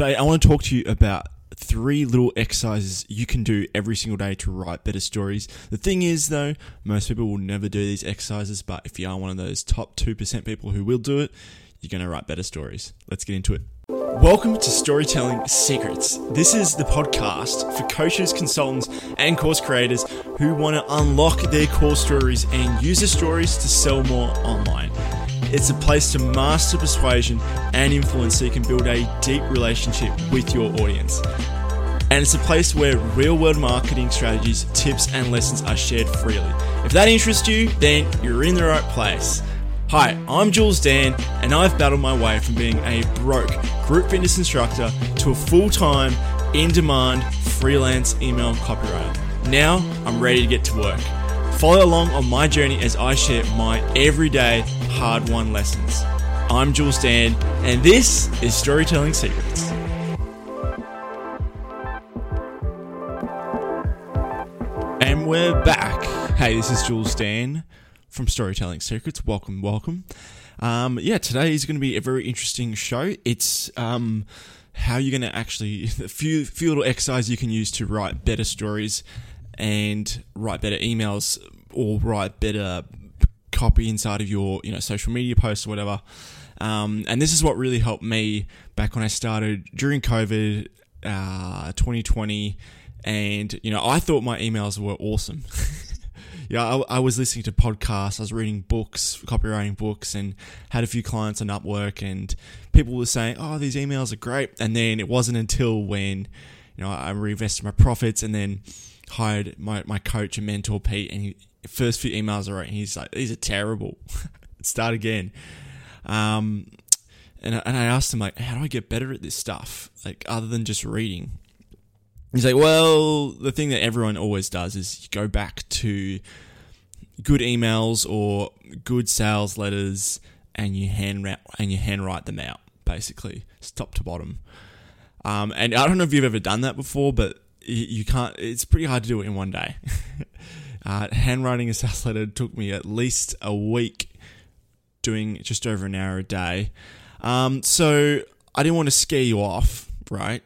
today I want to talk to you about three little exercises you can do every single day to write better stories. The thing is, though, most people will never do these exercises, but if you are one of those top 2% people who will do it, you're going to write better stories. Let's get into it. Welcome to Storytelling Secrets. This is the podcast for coaches, consultants, and course creators who want to unlock their core stories and use the stories to sell more online. It's a place to master persuasion and influence so you can build a deep relationship with your audience. And it's a place where real world marketing strategies, tips, and lessons are shared freely. If that interests you, then you're in the right place. Hi, I'm Jules Dan, and I've battled my way from being a broke group fitness instructor to a full time, in demand freelance email copywriter. Now I'm ready to get to work. Follow along on my journey as I share my everyday hard won lessons. I'm Jules Dan, and this is Storytelling Secrets. And we're back. Hey, this is Jules Dan from Storytelling Secrets. Welcome, welcome. Um, yeah, today is going to be a very interesting show. It's um, how you're going to actually a few few little exercises you can use to write better stories and write better emails or write better copy inside of your you know social media posts or whatever. Um, and this is what really helped me back when I started during COVID, uh, 2020, and you know I thought my emails were awesome. yeah, I, I, was listening to podcasts, I was reading books, copywriting books, and had a few clients on Upwork, and people were saying, "Oh, these emails are great." And then it wasn't until when you know I reinvested my profits, and then hired my, my coach and mentor Pete, and he, first few emails I wrote, and he's like, "These are terrible. Start again." Um, and I, and I asked him like, "How do I get better at this stuff? Like other than just reading?" He's like, "Well, the thing that everyone always does is you go back to good emails or good sales letters, and you hand and you handwrite them out, basically, top to bottom." Um, and I don't know if you've ever done that before, but you can't. It's pretty hard to do it in one day. uh, handwriting a sales letter took me at least a week, doing just over an hour a day. Um, so I didn't want to scare you off, right?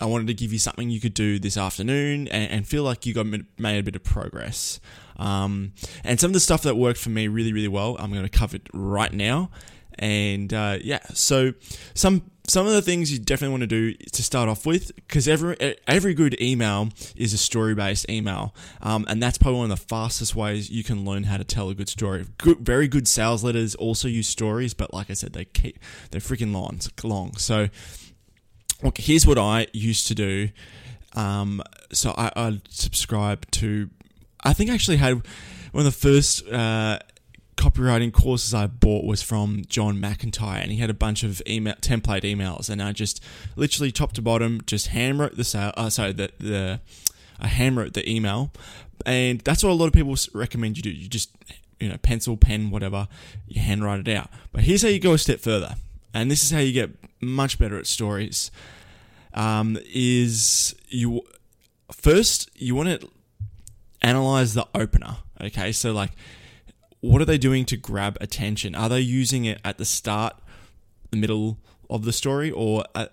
I wanted to give you something you could do this afternoon and, and feel like you got made a bit of progress. Um, and some of the stuff that worked for me really, really well, I'm going to cover it right now. And uh, yeah, so some some of the things you definitely want to do to start off with, because every every good email is a story based email, um, and that's probably one of the fastest ways you can learn how to tell a good story. Good, very good sales letters also use stories, but like I said, they keep they're freaking long. long. So, look, here's what I used to do. Um, so I, I subscribe to. I think I actually had one of the first. Uh, copywriting courses I bought was from John McIntyre, and he had a bunch of email template emails, and I just literally top to bottom just hand wrote the sale. Uh, sorry, the the I hand wrote the email, and that's what a lot of people recommend you do. You just you know pencil, pen, whatever, you handwrite it out. But here's how you go a step further, and this is how you get much better at stories. Um, is you first you want to analyze the opener. Okay, so like what are they doing to grab attention? Are they using it at the start, the middle of the story, or at,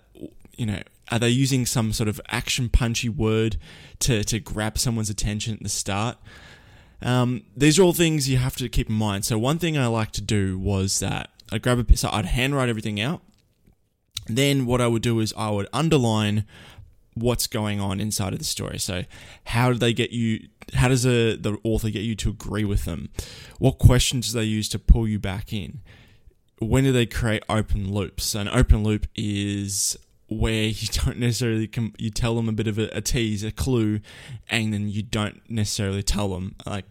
you know, are they using some sort of action punchy word to to grab someone's attention at the start? Um, these are all things you have to keep in mind. So one thing I like to do was that I'd grab a so I'd handwrite everything out. Then what I would do is I would underline what's going on inside of the story. So, how do they get you? How does a, the author get you to agree with them? What questions do they use to pull you back in? When do they create open loops? An open loop is where you don't necessarily com- you tell them a bit of a, a tease, a clue, and then you don't necessarily tell them like.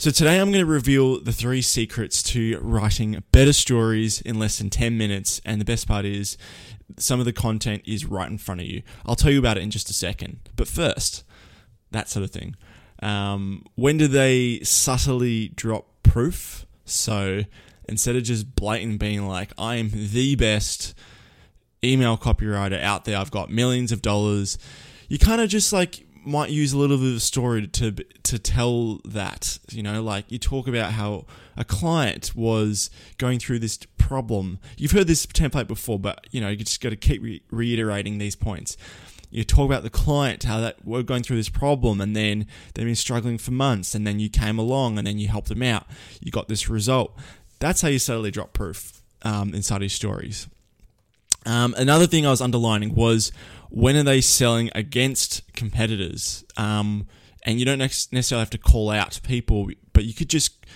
So today I'm going to reveal the three secrets to writing better stories in less than 10 minutes. And the best part is some of the content is right in front of you. I'll tell you about it in just a second. But first, that sort of thing. Um, when do they subtly drop proof? So instead of just blatant being like, I am the best email copywriter out there, I've got millions of dollars, you kind of just like might use a little bit of a story to to tell that. You know, like you talk about how a client was going through this problem. You've heard this template before, but you know you just got to keep re- reiterating these points. You talk about the client, how that we're going through this problem, and then they've been struggling for months, and then you came along, and then you helped them out. You got this result. That's how you slowly drop proof um, inside his stories. Um, another thing I was underlining was when are they selling against competitors? Um, and you don't necessarily have to call out people, but you could just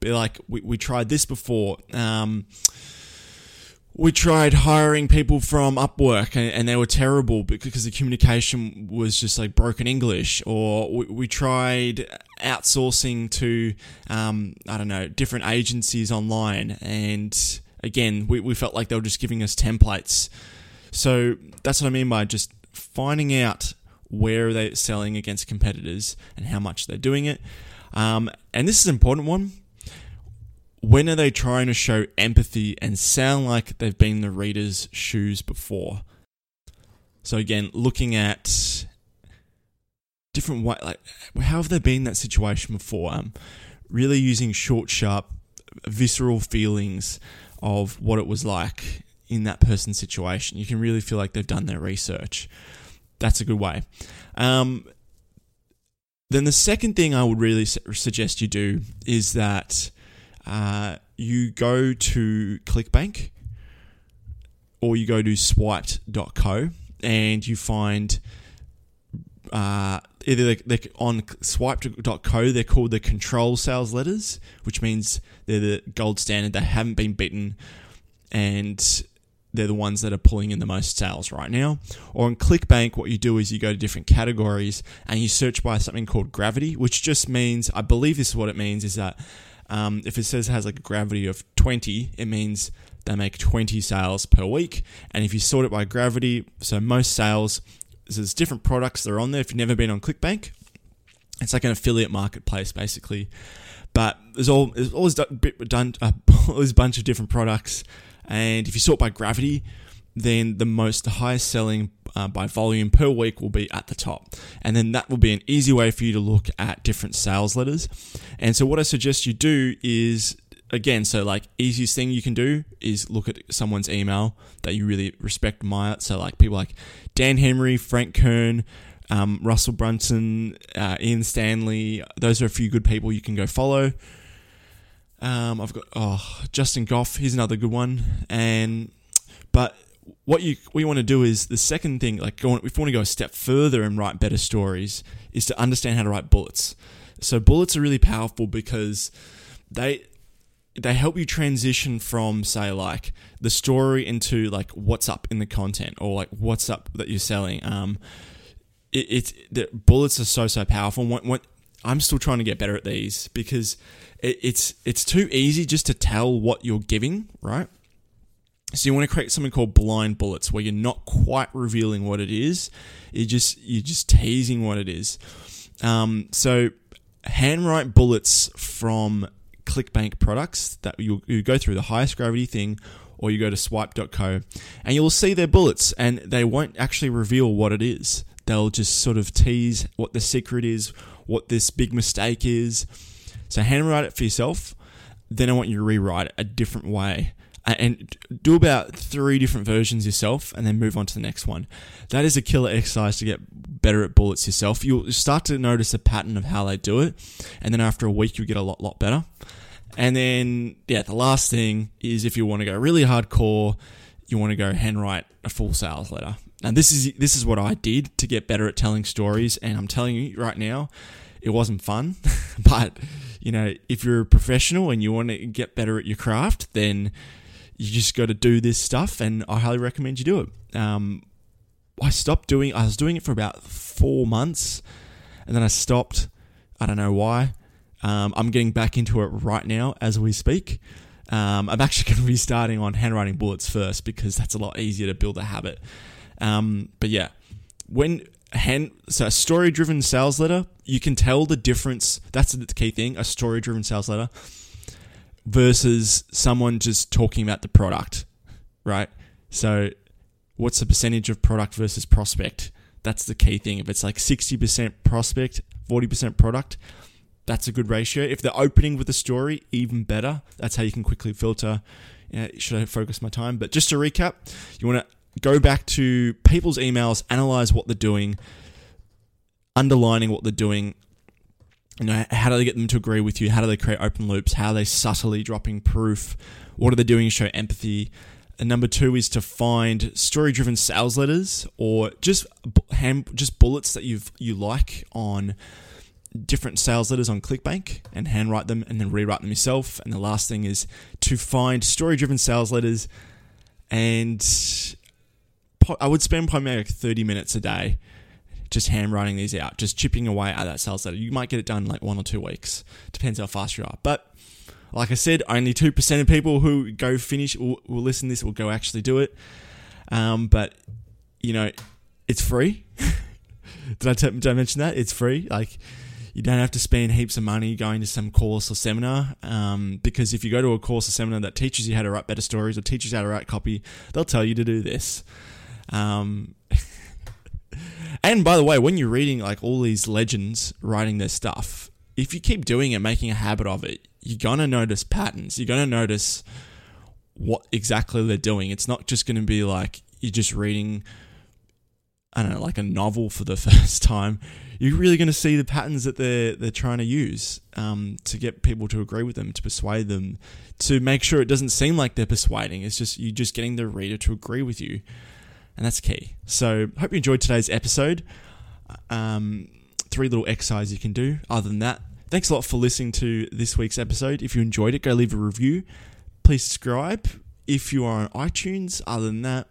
be like, we, we tried this before. Um, we tried hiring people from Upwork and, and, they were terrible because the communication was just like broken English. Or we, we tried outsourcing to, um, I don't know, different agencies online. And again, we, we felt like they were just giving us templates. So that's what I mean by just finding out where they're selling against competitors and how much they're doing it. Um, and this is an important one when are they trying to show empathy and sound like they've been the reader's shoes before? So again, looking at different way, like how have they been in that situation before? Um, really using short, sharp, visceral feelings of what it was like in that person's situation. You can really feel like they've done their research. That's a good way. Um, then the second thing I would really suggest you do is that uh, you go to ClickBank or you go to swiped.co and you find uh, either they're, on swiped.co they're called the control sales letters which means they're the gold standard they haven't been beaten and they're the ones that are pulling in the most sales right now. Or on ClickBank, what you do is you go to different categories and you search by something called gravity, which just means, I believe this is what it means, is that um, if it says it has like a gravity of 20, it means they make 20 sales per week. And if you sort it by gravity, so most sales, there's different products that are on there. If you've never been on ClickBank, it's like an affiliate marketplace basically. But there's all there's always done always a bunch of different products, and if you sort by gravity, then the most the highest selling uh, by volume per week will be at the top and then that will be an easy way for you to look at different sales letters and so what i suggest you do is again so like easiest thing you can do is look at someone's email that you really respect admire so like people like dan henry frank kern um, russell brunson uh, ian stanley those are a few good people you can go follow um, I've got oh Justin Goff. He's another good one. And but what you what you want to do is the second thing, like if you want to go a step further and write better stories, is to understand how to write bullets. So bullets are really powerful because they they help you transition from say like the story into like what's up in the content or like what's up that you're selling. Um, it, it's the bullets are so so powerful. What, what I'm still trying to get better at these because it, it's it's too easy just to tell what you're giving, right? So you want to create something called blind bullets where you're not quite revealing what it is. You just you're just teasing what it is. Um, so handwrite bullets from ClickBank products that you, you go through the highest gravity thing or you go to swipe.co and you'll see their bullets and they won't actually reveal what it is. They'll just sort of tease what the secret is, what this big mistake is. So handwrite it for yourself. Then I want you to rewrite it a different way and do about three different versions yourself and then move on to the next one. That is a killer exercise to get better at bullets yourself. You'll start to notice a pattern of how they do it, and then after a week, you get a lot, lot better. And then, yeah, the last thing is if you want to go really hardcore, you want to go handwrite a full sales letter. And this is this is what I did to get better at telling stories, and I'm telling you right now, it wasn't fun, but you know, if you're a professional and you want to get better at your craft, then you just got to do this stuff, and I highly recommend you do it. Um, I stopped doing. I was doing it for about four months, and then I stopped. I don't know why. Um, I'm getting back into it right now as we speak. Um, I'm actually going to be starting on handwriting bullets first because that's a lot easier to build a habit. Um, but yeah, when hand so a story driven sales letter, you can tell the difference. That's the key thing. A story driven sales letter versus someone just talking about the product, right? So, what's the percentage of product versus prospect? That's the key thing. If it's like 60% prospect, 40% product, that's a good ratio. If they're opening with a story, even better. That's how you can quickly filter. Should I focus my time? But just to recap, you want to go back to people's emails, analyze what they're doing, underlining what they're doing. You know, how do they get them to agree with you? How do they create open loops? How are they subtly dropping proof? What are they doing to show empathy? And number two is to find story-driven sales letters or just hand, just bullets that you've you like on different sales letters on ClickBank and handwrite them and then rewrite them yourself. And the last thing is to find story-driven sales letters and I would spend probably like 30 minutes a day just handwriting these out, just chipping away at that sales letter. You might get it done in like one or two weeks. Depends how fast you are. But like I said, only 2% of people who go finish will, will listen to this will go actually do it. Um, but, you know, it's free. did, I t- did I mention that? It's free. Like, you don't have to spend heaps of money going to some course or seminar um, because if you go to a course or seminar that teaches you how to write better stories or teaches you how to write copy, they'll tell you to do this. Um, and by the way, when you're reading like all these legends writing their stuff, if you keep doing it, making a habit of it, you're gonna notice patterns. You're gonna notice what exactly they're doing. It's not just gonna be like you're just reading, I don't know, like a novel for the first time. You're really gonna see the patterns that they're they're trying to use um, to get people to agree with them, to persuade them, to make sure it doesn't seem like they're persuading. It's just you're just getting the reader to agree with you and that's key. So, hope you enjoyed today's episode. Um, three little exercises you can do. Other than that, thanks a lot for listening to this week's episode. If you enjoyed it, go leave a review. Please subscribe if you are on iTunes. Other than that,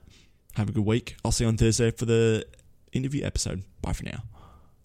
have a good week. I'll see you on Thursday for the interview episode. Bye for now.